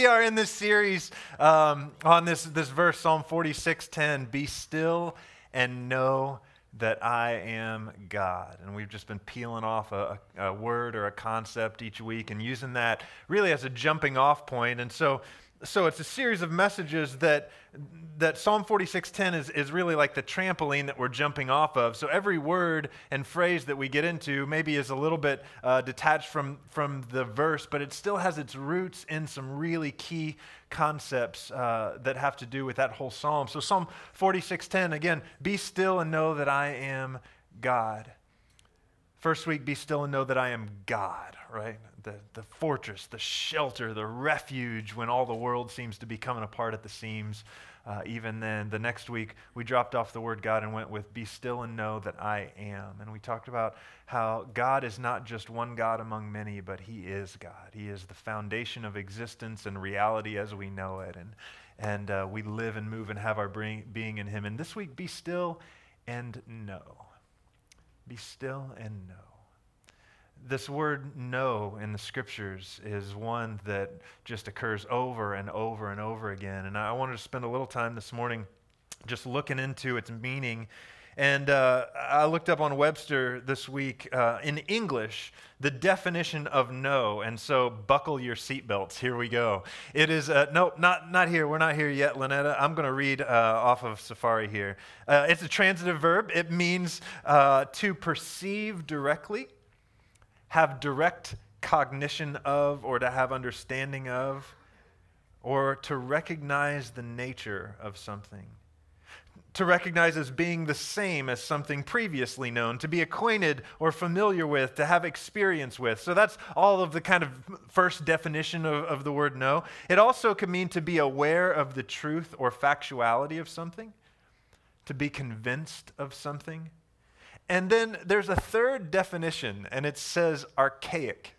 we are in this series um, on this, this verse, Psalm 46:10. Be still and know that I am God. And we've just been peeling off a, a, word or a concept each week and using that really as a jumping off point. And so so it's a series of messages that that Psalm 46:10 is, is really like the trampoline that we're jumping off of. So every word and phrase that we get into maybe is a little bit uh, detached from, from the verse, but it still has its roots in some really key concepts uh, that have to do with that whole psalm. So Psalm 46:10 again, be still and know that I am God. First week, be still and know that I am God, right? The, the fortress, the shelter, the refuge when all the world seems to be coming apart at the seams. Uh, even then, the next week, we dropped off the word God and went with be still and know that I am. And we talked about how God is not just one God among many, but He is God. He is the foundation of existence and reality as we know it. And, and uh, we live and move and have our being in Him. And this week, be still and know. Be still and know. This word know in the scriptures is one that just occurs over and over and over again. And I wanted to spend a little time this morning just looking into its meaning. And uh, I looked up on Webster this week uh, in English the definition of know. And so buckle your seatbelts. Here we go. It is, uh, no, not, not here. We're not here yet, Lynetta. I'm going to read uh, off of Safari here. Uh, it's a transitive verb, it means uh, to perceive directly, have direct cognition of, or to have understanding of, or to recognize the nature of something to recognize as being the same as something previously known, to be acquainted or familiar with, to have experience with. So that's all of the kind of first definition of, of the word know. It also can mean to be aware of the truth or factuality of something, to be convinced of something. And then there's a third definition, and it says archaic.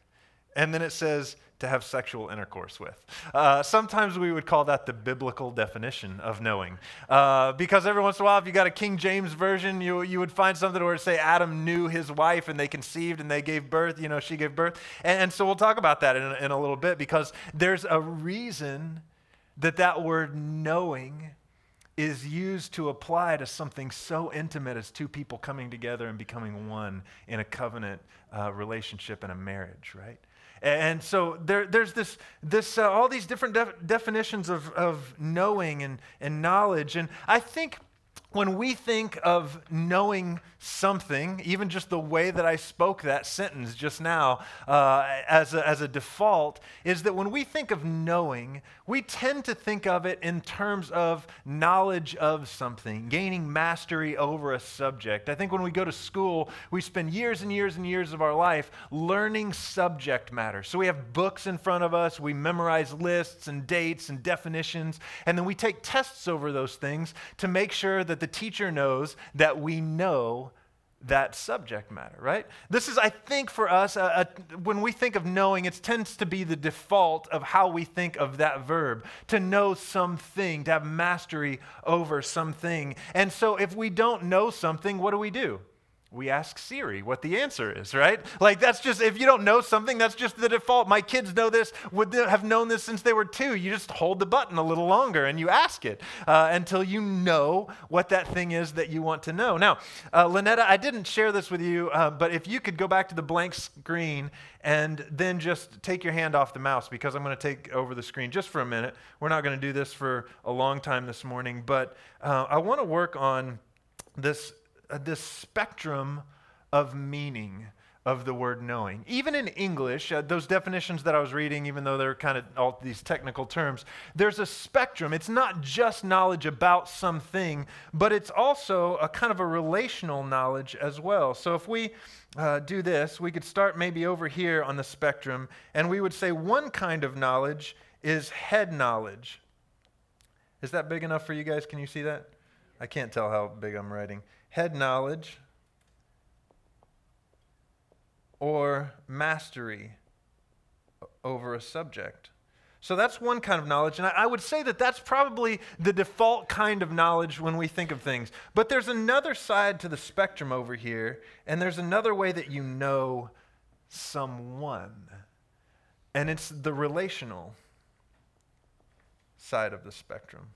And then it says to have sexual intercourse with. Uh, sometimes we would call that the biblical definition of knowing. Uh, because every once in a while, if you got a King James version, you, you would find something where it say Adam knew his wife and they conceived and they gave birth, you know, she gave birth. And, and so we'll talk about that in, in a little bit because there's a reason that that word knowing is used to apply to something so intimate as two people coming together and becoming one in a covenant uh, relationship and a marriage, right? And so there, there's this, this uh, all these different def- definitions of, of knowing and, and knowledge. And I think when we think of knowing something, even just the way that I spoke that sentence just now uh, as, a, as a default, is that when we think of knowing, we tend to think of it in terms of knowledge of something, gaining mastery over a subject. I think when we go to school, we spend years and years and years of our life learning subject matter. So we have books in front of us, we memorize lists and dates and definitions, and then we take tests over those things to make sure that the teacher knows that we know that subject matter, right? This is, I think, for us, a, a, when we think of knowing, it tends to be the default of how we think of that verb to know something, to have mastery over something. And so, if we don't know something, what do we do? We ask Siri what the answer is, right? Like that's just if you don't know something, that's just the default. My kids know this, would have known this since they were two. You just hold the button a little longer and you ask it uh, until you know what that thing is that you want to know. Now, uh, Lynetta, I didn't share this with you, uh, but if you could go back to the blank screen and then just take your hand off the mouse because I'm going to take over the screen just for a minute. We're not going to do this for a long time this morning, but uh, I want to work on this this spectrum of meaning of the word knowing. Even in English, uh, those definitions that I was reading, even though they're kind of all these technical terms, there's a spectrum. It's not just knowledge about something, but it's also a kind of a relational knowledge as well. So if we uh, do this, we could start maybe over here on the spectrum, and we would say one kind of knowledge is head knowledge. Is that big enough for you guys? Can you see that? I can't tell how big I'm writing head knowledge or mastery over a subject. So that's one kind of knowledge. And I, would say that that's probably the default kind of knowledge when we think of things. But there's another side to the spectrum over here, and there's another way that you know someone, and it's the relational. side of the spectrum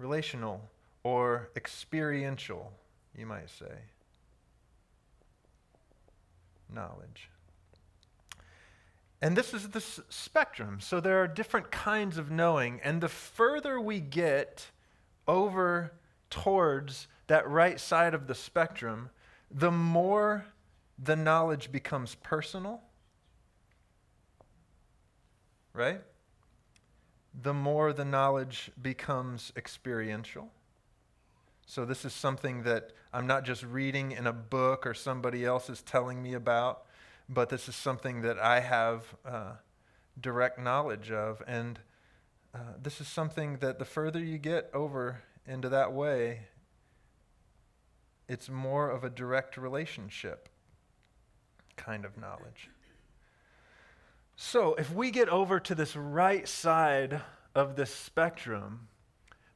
relational or experiential, you might say. Knowledge. And this is the spectrum. So there are different kinds of knowing. And the further we get over towards that right side of the spectrum, the more the knowledge becomes personal, right? The more the knowledge becomes experiential. So, this is something that I'm not just reading in a book or somebody else is telling me about, but this is something that I have uh, direct knowledge of. And uh, this is something that the further you get over into that way, it's more of a direct relationship kind of knowledge. So, if we get over to this right side of this spectrum,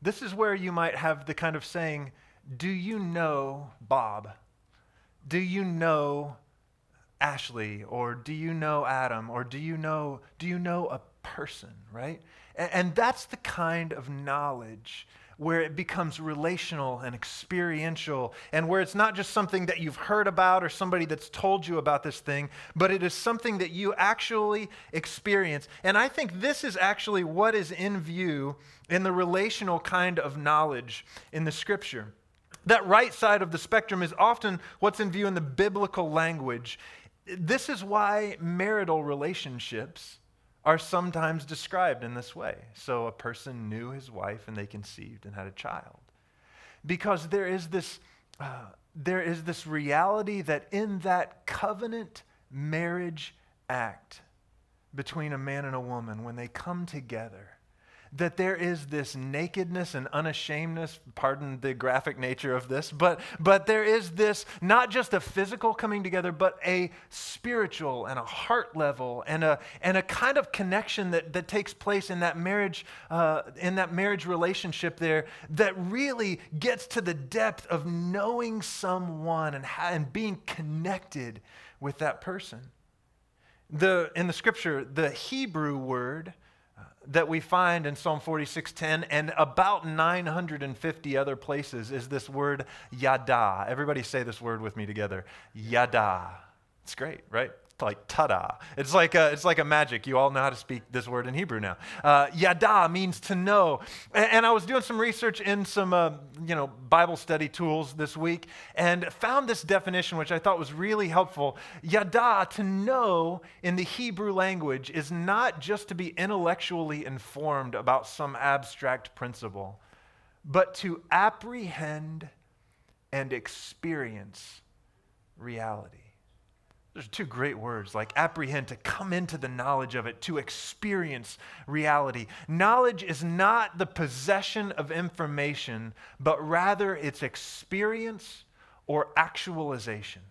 this is where you might have the kind of saying, Do you know Bob? Do you know Ashley? Or do you know Adam? Or do you know, do you know a person, right? And, that's the kind of knowledge where it becomes relational and experiential, and where it's not just something that you've heard about or somebody that's told you about this thing, but it is something that you actually experience. And I think this is actually what is in view in the relational kind of knowledge in the scripture. That right side of the spectrum is often what's in view in the biblical language. This is why marital relationships are sometimes described in this way. So a person knew his wife and they conceived and had a child. Because there is this, uh, there is this reality that in that covenant marriage act between a man and a woman, when they come together, that there is this nakedness and unashamedness, pardon the graphic nature of this, but, but there is this not just a physical coming together, but a spiritual and a heart level and a, and a kind of connection that, that takes place in that marriage, uh, in that marriage relationship there that really gets to the depth of knowing someone and, and being connected with that person. The, in the scripture, the Hebrew word that we find in Psalm 46:10 and about 950 other places is this word yada. Everybody say this word with me together. Yada. It's great, right? Like ta-da. It's like a, it's like a magic. You all know how to speak this word in Hebrew now. Uh, yada means to know. And, and, I was doing some research in some uh, you know Bible study tools this week and found this definition which I thought was really helpful. Yada to know in the Hebrew language is not just to be intellectually informed about some abstract principle, but to apprehend and experience reality. There's two great words like apprehend, to come into the knowledge of it, to experience reality. Knowledge is not the possession of information, but rather its experience or actualization.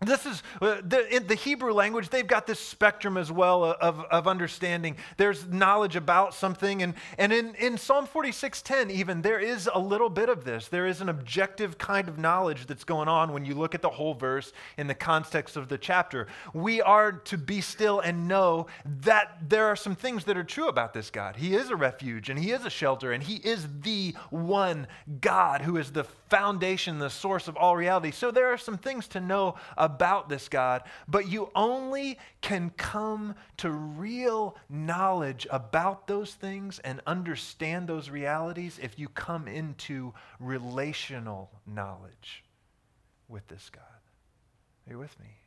This is uh, the, in the Hebrew language, they've got this spectrum as well of, of understanding. There's knowledge about something. And, and in, in Psalm 46:10, even, there is a little bit of this. There is an objective kind of knowledge that's going on when you look at the whole verse in the context of the chapter. We are to be still and know that there are some things that are true about this God. He is a refuge and He is a shelter and He is the one God who is the foundation, the source of all reality. So there are some things to know about this God, but you only can come to real knowledge about those things and understand those realities if you come into relational knowledge with this God. Are you with me?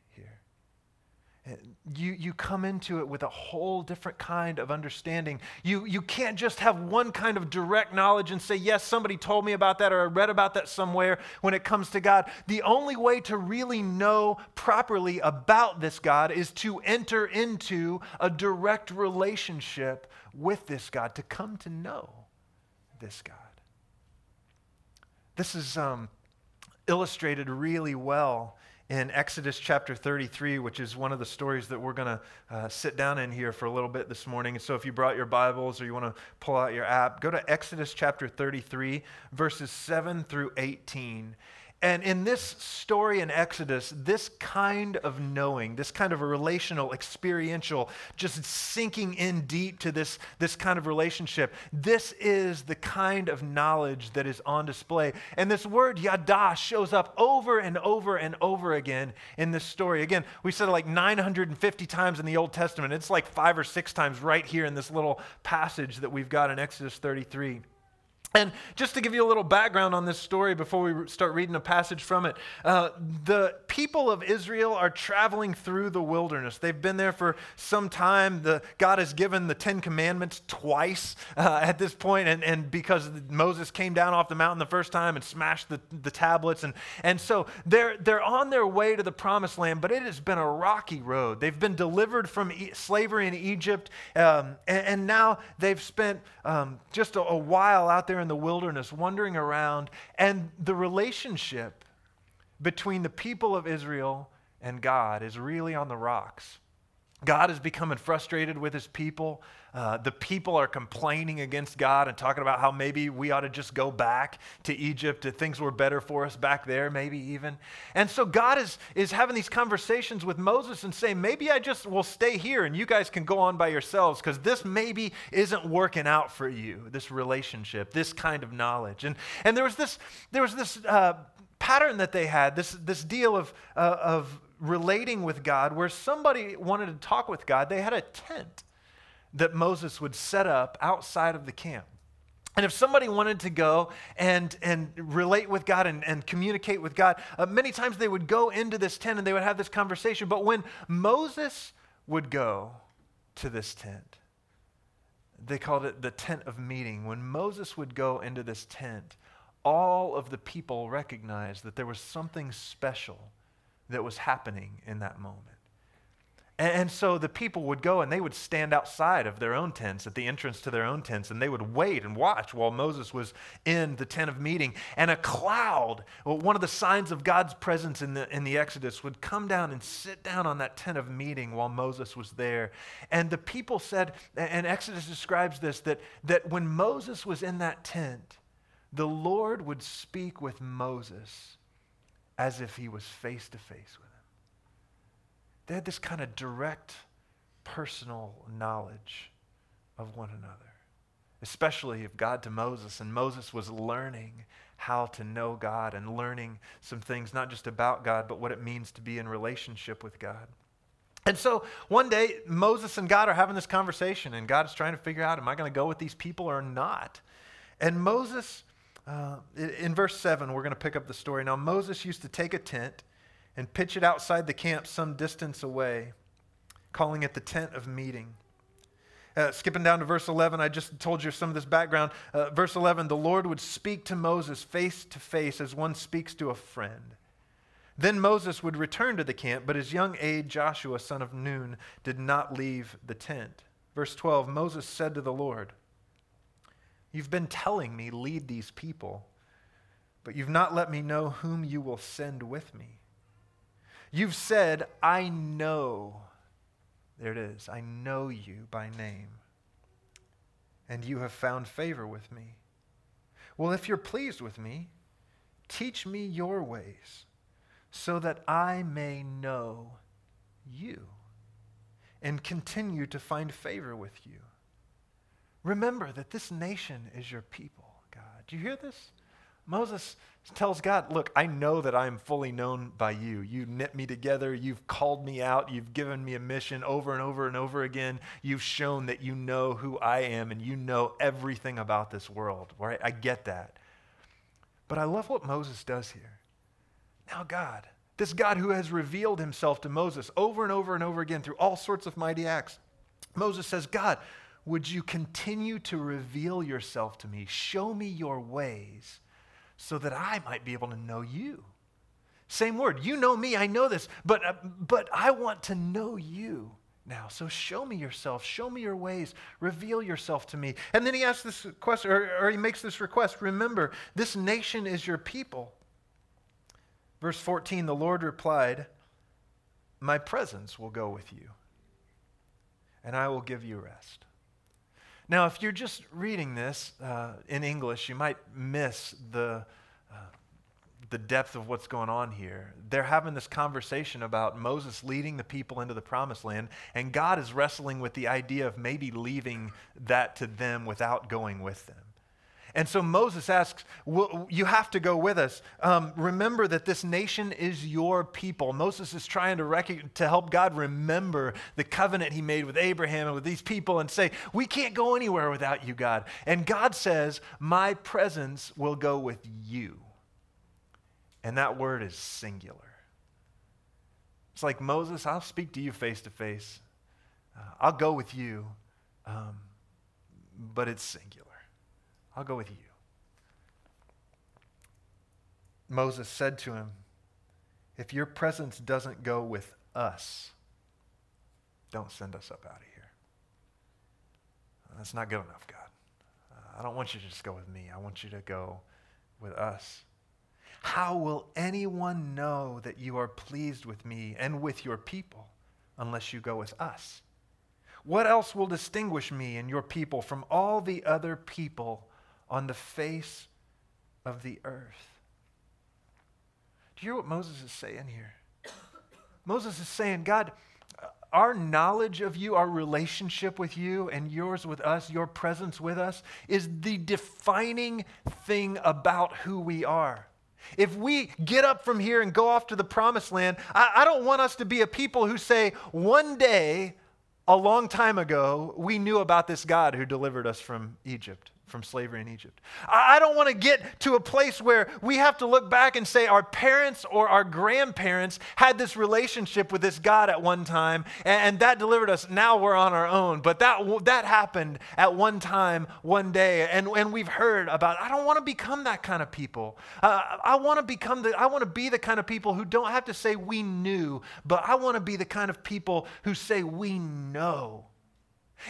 You, you come into it with a whole different kind of understanding. You, you can't just have one kind of direct knowledge and say, Yes, somebody told me about that or I read about that somewhere when it comes to God. The only way to really know properly about this God is to enter into a direct relationship with this God, to come to know this God. This is um, illustrated really well in Exodus chapter 33, which is one of the stories that we're going to uh, sit down in here for a little bit this morning. So if you brought your Bibles or you want to pull out your app, go to Exodus chapter 33, verses 7 through 18. And in this story in Exodus, this kind of knowing, this kind of a relational, experiential, just sinking in deep to this, this kind of relationship, this is the kind of knowledge that is on display. And this word yada shows up over and over and over again in this story. Again, we said it like 950 times in the Old Testament. It's like five or six times right here in this little passage that we've got in Exodus 33. And just to give you a little background on this story before we start reading a passage from it, uh, the people of Israel are traveling through the wilderness. They've been there for some time. The, God has given the Ten Commandments twice uh, at this point, and, and because Moses came down off the mountain the first time and smashed the, the tablets. And, and so they're, they're on their way to the promised land, but it has been a rocky road. They've been delivered from e- slavery in Egypt, um, and, and, now they've spent um, just a, a while out there in the wilderness, wandering around, and the relationship between the people of Israel and God is really on the rocks. God is becoming frustrated with his people. Uh, the people are complaining against God and talking about how maybe we ought to just go back to Egypt, if things were better for us back there, maybe even. And so God is, is having these conversations with Moses and saying, maybe I just will stay here and you guys can go on by yourselves because this maybe isn't working out for you, this relationship, this kind of knowledge. And, and there was this, there was this uh, pattern that they had, this, this deal of, uh, of relating with God where somebody wanted to talk with God, they had a tent that Moses would set up outside of the camp. And if somebody wanted to go and, and relate with God and, and communicate with God, uh, many times they would go into this tent and they would have this conversation. But when Moses would go to this tent, they called it the tent of meeting. When Moses would go into this tent, all of the people recognized that there was something special that was happening in that moment. And, so the people would go and they would stand outside of their own tents, at the entrance to their own tents, and they would wait and watch while Moses was in the tent of meeting. And a cloud, one of the signs of God's presence in the, in the Exodus, would come down and sit down on that tent of meeting while Moses was there. And the people said, and Exodus describes this, that, that when Moses was in that tent, the Lord would speak with Moses as if he was face to face with him. They had this kind of direct personal knowledge of one another, especially of God to Moses. And Moses was learning how to know God and learning some things, not just about God, but what it means to be in relationship with God. And so one day, Moses and God are having this conversation, and God is trying to figure out, am I going to go with these people or not? And Moses uh, in verse 7, we're going to pick up the story. Now, Moses used to take a tent and pitch it outside the camp some distance away, calling it the tent of meeting. Uh, skipping down to verse 11, I just told you some of this background. Uh, verse 11, the Lord would speak to Moses face to face as one speaks to a friend. Then Moses would return to the camp, but his young aide, Joshua, son of Nun, did not leave the tent. Verse 12, Moses said to the Lord, You've been telling me, lead these people, but you've not let me know whom you will send with me. You've said, I know. There it is. I know you by name. And you have found favor with me. Well, if you're pleased with me, teach me your ways so that I may know you and continue to find favor with you. Remember that this nation is your people, God. Do you hear this? Moses tells God, Look, I know that I am fully known by you. You knit me together. You've called me out. You've given me a mission over and over and over again. You've shown that you know who I am and you know everything about this world, right? I get that. But I love what Moses does here. Now, God, this God who has revealed himself to Moses over and over and over again through all sorts of mighty acts, Moses says, God, would you continue to reveal yourself to me? Show me your ways so that I might be able to know you. Same word. You know me, I know this, but, uh, but I want to know you now. So show me yourself, show me your ways, reveal yourself to me. And then he asks this question, or, or he makes this request Remember, this nation is your people. Verse 14 the Lord replied, My presence will go with you, and I will give you rest. Now, if you're just reading this uh, in English, you might miss the uh, the depth of what's going on here. They're having this conversation about Moses leading the people into the promised land, and God is wrestling with the idea of maybe leaving that to them without going with them. And so Moses asks, well, You have to go with us. Um, remember that this nation is your people. Moses is trying to, rec- to help God remember the covenant he made with Abraham and with these people and say, We can't go anywhere without you, God. And God says, My presence will go with you. And that word is singular. It's like, Moses, I'll speak to you face to face. Uh, I'll go with you, um, but it's singular. I'll go with you. Moses said to him, If your presence doesn't go with us, don't send us up out of here. That's not good enough, God. Uh, I don't want you to just go with me. I want you to go with us. How will anyone know that you are pleased with me and with your people unless you go with us? What else will distinguish me and your people from all the other people on the face of the earth? Do you hear what Moses is saying here? Moses is saying, God, our knowledge of you, our relationship with you, and yours with us, your presence with us, is the defining thing about who we are. If we get up from here and go off to the promised land, I, I, don't want us to be a people who say, one day, a long time ago, we knew about this God who delivered us from Egypt from slavery in Egypt. I don't want to get to a place where we have to look back and say our parents or our grandparents had this relationship with this God at one time and that delivered us. Now we're on our own. But that, that happened at one time, one day. And, and we've heard about, I don't want to become that kind of people. Uh, I want to become the, I want to be the kind of people who don't have to say we knew, but I want to be the kind of people who say we know.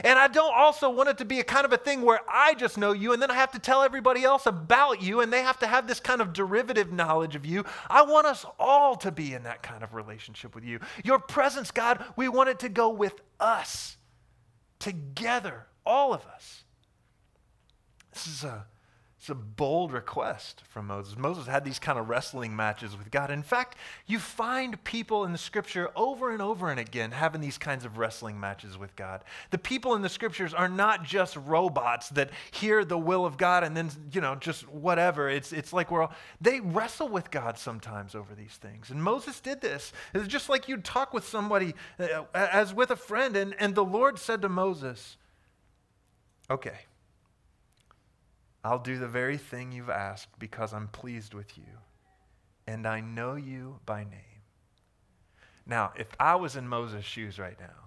And I don't also want it to be a kind of a thing where I just know you and then I have to tell everybody else about you and they have to have this kind of derivative knowledge of you. I want us all to be in that kind of relationship with you. Your presence, God, we want it to go with us together, all of us. This is a it's a bold request from Moses. Moses had these kind of wrestling matches with God. In fact, you find people in the scripture over and over and again having these kinds of wrestling matches with God. The people in the scriptures are not just robots that hear the will of God and then, you know, just whatever. It's, it's like we're all, they wrestle with God sometimes over these things. And Moses did this. It's just like you'd talk with somebody uh, as with a friend, and, and the Lord said to Moses, Okay I'll do the very thing you've asked because I'm pleased with you, and I know you by name. Now, if I was in Moses' shoes right now,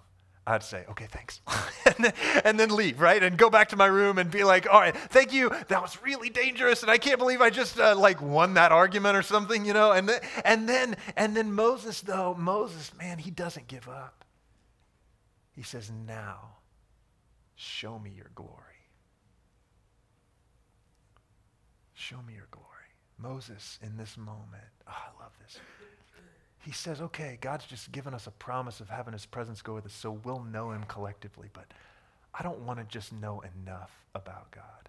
I'd say, okay, thanks. and, then, and, then, leave, right? And go back to my room and be like, all right, thank you. That was really dangerous. And I can't believe I just uh, like won that argument or something, you know? And, and then, and then Moses, though, Moses, man, he doesn't give up. He says, now show me your glory. Show me your glory. Moses, in this moment, oh, I love this. He says, okay, God's just given us a promise of having his presence go with us, so we'll know him collectively. But I don't want to just know enough about God.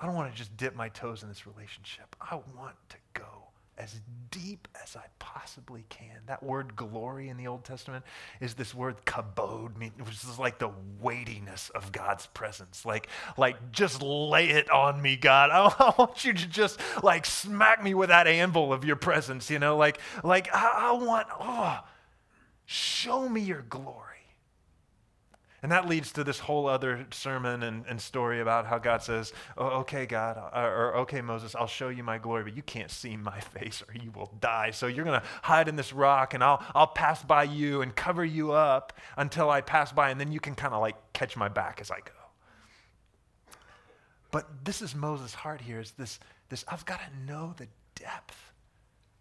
I don't want to just dip my toes in this relationship. I want to go as deep as I possibly can. That word glory in the Old Testament is this word kabod, which is like the weightiness of God's presence. Like, like just lay it on me, God. I, want you to just like smack me with that anvil of your presence, you know? Like, like I, I want, oh, show me your glory. And that leads to this whole other sermon and, and story about how God says, oh, Okay, God, or, uh, or okay, Moses, I'll show you my glory, but you can't see my face or you will die. So you're going to hide in this rock and I'll, I'll pass by you and cover you up until I pass by, and then you can kind of like catch my back as I go. But this is Moses' heart here is this, this I've got to know the depth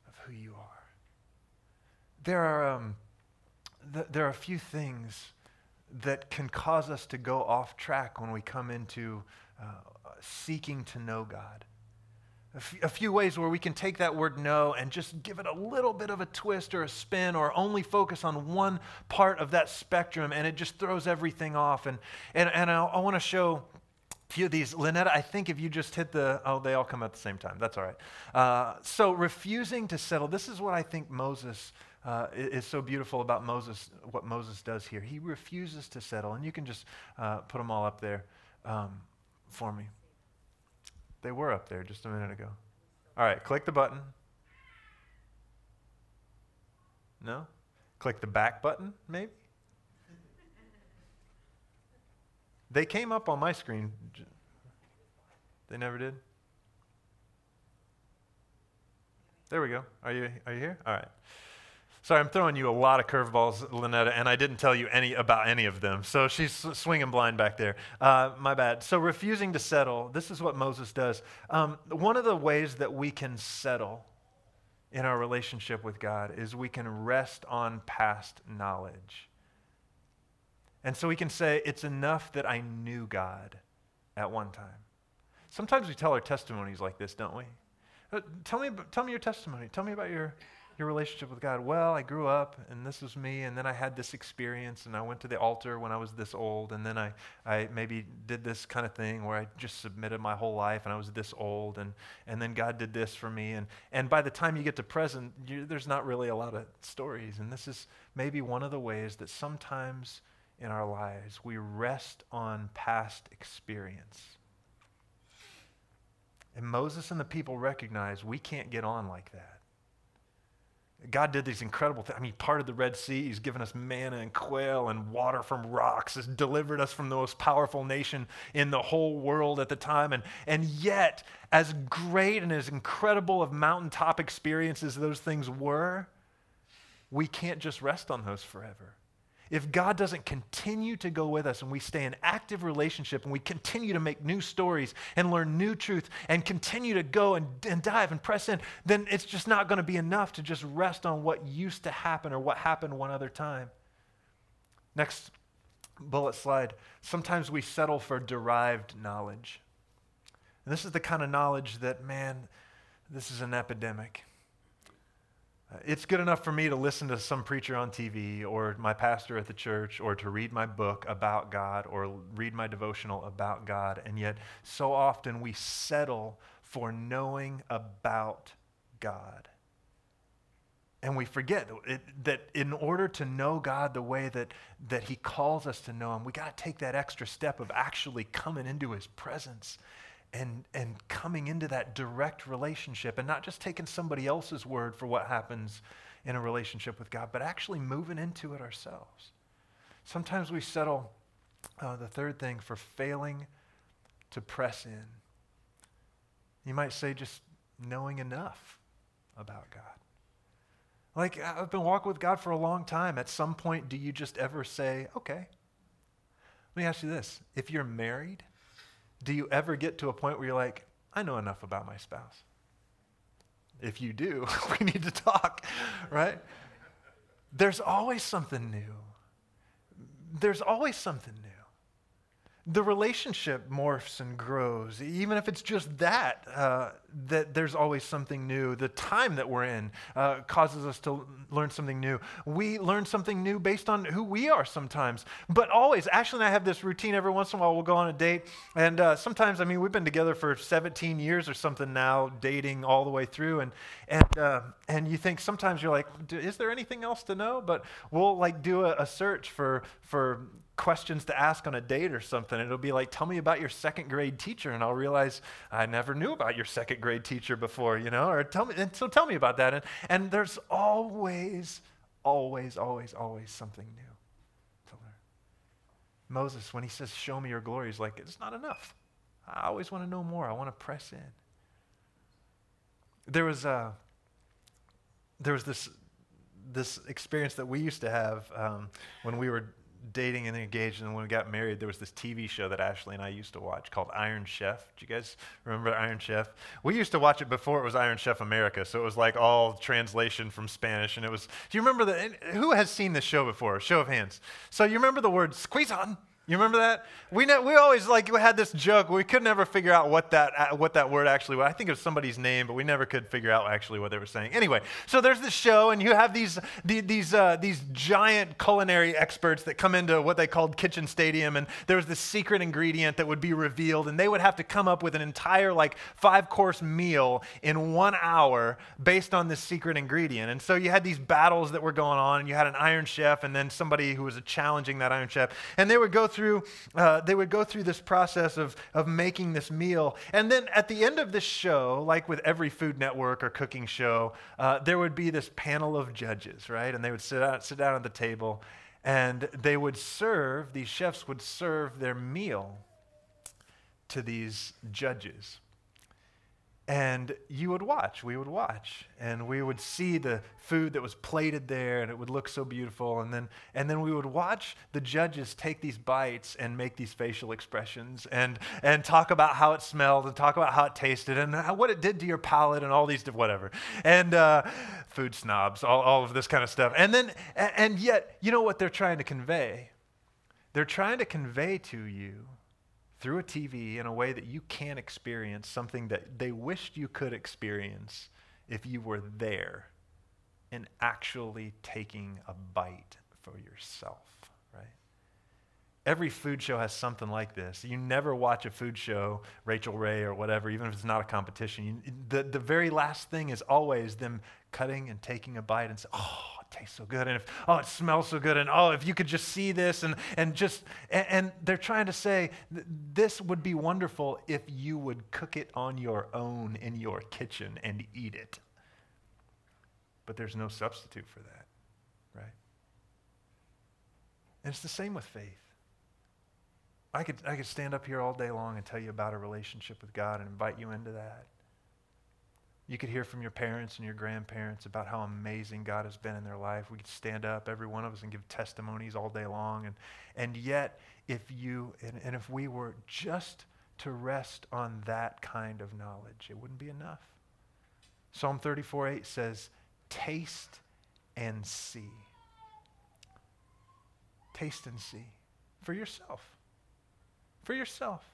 of who you are. There are, um, th- there are a few things that can cause us to go off track when we come into uh, seeking to know God. A, f- a few ways where we can take that word know and just give it a little bit of a twist or a spin or only focus on one part of that spectrum and it just throws everything off. And, and, and I, I want to show a few of these. Lynetta, I think if you just hit the, oh, they all come at the same time. That's all right. Uh, so refusing to settle, this is what I think Moses uh, is so beautiful about Moses, what Moses does here. He refuses to settle. And you can just uh, put them all up there um, for me. They were up there just a minute ago. All right, click the button. No? Click the back button, maybe? They came up on my screen. They never did? There we go. Are you, are you here? All right. Sorry, I'm throwing you a lot of curveballs, Lynetta, and I didn't tell you any about any of them. So she's swinging blind back there. Uh, my bad. So refusing to settle. This is what Moses does. Um, one of the ways that we can settle in our relationship with God is we can rest on past knowledge. And so we can say, it's enough that I knew God at one time. Sometimes we tell our testimonies like this, don't we? Uh, tell, me, tell me your testimony. Tell me about your, your relationship with God? Well, I grew up and this was me, and then I had this experience, and I went to the altar when I was this old, and then I, I maybe did this kind of thing where I just submitted my whole life and I was this old, and, and then God did this for me. And, and by the time you get to present, you, there's not really a lot of stories. And this is maybe one of the ways that sometimes in our lives we rest on past experience. And Moses and the people recognize we can't get on like that. God did these incredible things. I mean, part of the Red Sea. He's given us manna and quail and water from rocks. Has delivered us from the most powerful nation in the whole world at the time. And, and yet, as great and as incredible of mountaintop experiences those things were, we can't just rest on those forever if God doesn't continue to go with us and we stay in active relationship and we continue to make new stories and learn new truth and continue to go and, and dive and press in, then it's just not going to be enough to just rest on what used to happen or what happened one other time. Next bullet slide. Sometimes we settle for derived knowledge. And this is the kind of knowledge that, man, this is an epidemic. It's good enough for me to listen to some preacher on TV or my pastor at the church or to read my book about God or read my devotional about God. And yet, so often we settle for knowing about God. And we forget that in order to know God the way that, that He calls us to know Him, we got to take that extra step of actually coming into His presence and, and coming into that direct relationship and not just taking somebody else's word for what happens in a relationship with God, but actually moving into it ourselves. Sometimes we settle, uh, the third thing, for failing to press in. You might say just knowing enough about God. Like, I've been walking with God for a long time. At some point, do you just ever say, okay? Let me ask you this. If you're married, do you ever get to a point where you're like, I know enough about my spouse? If you do, we need to talk, right? There's always something new. There's always something new the relationship morphs and grows. Even if it's just that, uh, that there's always something new. The time that we're in uh, causes us to learn something new. We learn something new based on who we are sometimes. But always, Ashley and I have this routine every once in a while. We'll go on a date. And uh, sometimes, I mean, we've been together for 17 years or something now, dating all the way through. And, and, uh, and you think sometimes you're like, is there anything else to know? But we'll like do a, a search for, for questions to ask on a date or something. It'll be like, tell me about your second grade teacher. And I'll realize I never knew about your second grade teacher before, you know, or tell me, and so tell me about that. And, and there's always, always, always, always something new to learn. Moses, when he says, show me your glory, he's like, it's not enough. I always want to know more. I want to press in. There was, a, uh, there was this, this experience that we used to have um, when we were dating and engaged, and when we got married, there was this TV show that Ashley and I used to watch called Iron Chef. Do you guys remember Iron Chef? We used to watch it before it was Iron Chef America, so it was like all translation from Spanish. And it was, do you remember the, who has seen this show before? Show of hands. So you remember the word squeeze on? You remember that? We, we always like we had this joke. We could never figure out what that uh, what that word actually was. I think it was somebody's name, but we never could figure out actually what they were saying. Anyway, so there's this show, and you have these the, these uh, these giant culinary experts that come into what they called Kitchen Stadium, and there was this secret ingredient that would be revealed, and they would have to come up with an entire like five course meal in one hour based on this secret ingredient. And so you had these battles that were going on, and you had an Iron Chef, and then somebody who was challenging that Iron Chef, and they would go through, uh, they would go through this process of, of making this meal. And then at the end of this show, like with every Food Network or cooking show, uh, there would be this panel of judges, right? And they would sit, out, sit down at the table and they would serve, these chefs would serve their meal to these judges. And you would watch, we would watch, and we would see the food that was plated there, and it would look so beautiful. And then, and then we would watch the judges take these bites and make these facial expressions and, and talk about how it smelled and talk about how it tasted and how, what it did to your palate and all these, whatever. And uh, food snobs, all, all of this kind of stuff. And then, and yet, you know what they're trying to convey? They're trying to convey to you through a TV in a way that you can't experience something that they wished you could experience if you were there and actually taking a bite for yourself, right? Every food show has something like this. You never watch a food show, Rachael Ray or whatever, even if it's not a competition. You, the, the very last thing is always them cutting and taking a bite and say, oh, tastes so good and if oh it smells so good and oh if you could just see this and and just and, and they're trying to say this would be wonderful if you would cook it on your own in your kitchen and eat it. But there's no substitute for that right? And it's the same with faith. I could, I could stand up here all day long and tell you about a relationship with God and invite you into that. You could hear from your parents and your grandparents about how amazing God has been in their life. We could stand up, every one of us, and give testimonies all day long. And, and yet, if you, and, and if we were just to rest on that kind of knowledge, it wouldn't be enough. Psalm 34 8 says, Taste and see. Taste and see for yourself. For yourself.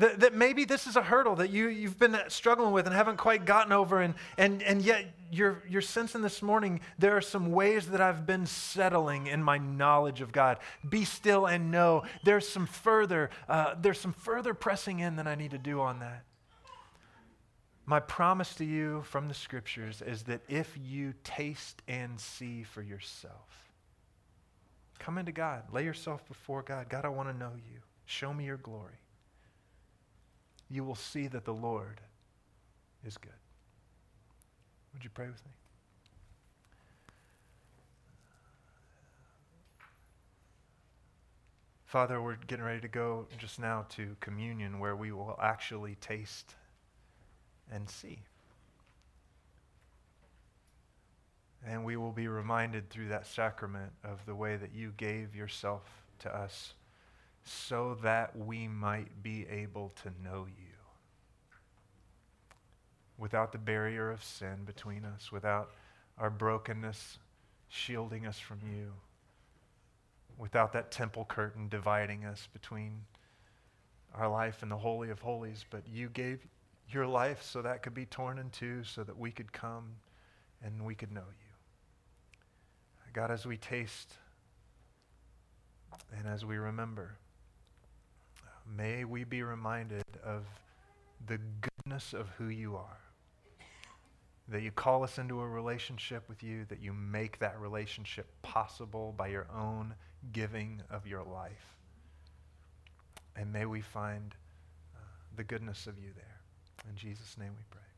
That, that maybe this is a hurdle that you, you've been struggling with and haven't quite gotten over, and, and, and yet you're, you're sensing this morning there are some ways that I've been settling in my knowledge of God. Be still and know there's some further, uh, there's some further pressing in that I need to do on that. My promise to you from the scriptures is that if you taste and see for yourself, come into God, lay yourself before God. God, I want to know you. Show me your glory you will see that the Lord is good. Would you pray with me? Father, we're getting ready to go just now to communion where we will actually taste and see. And we will be reminded through that sacrament of the way that you gave yourself to us so that we might be able to know you. Without the barrier of sin between us, without our brokenness shielding us from you, without that temple curtain dividing us between our life and the Holy of Holies, but you gave your life so that could be torn in two, so that we could come and we could know you. God, as we taste and as we remember, may we be reminded of the goodness of who you are. That you call us into a relationship with you, that you make that relationship possible by your own giving of your life. And may we find uh, the goodness of you there. In Jesus' name we pray.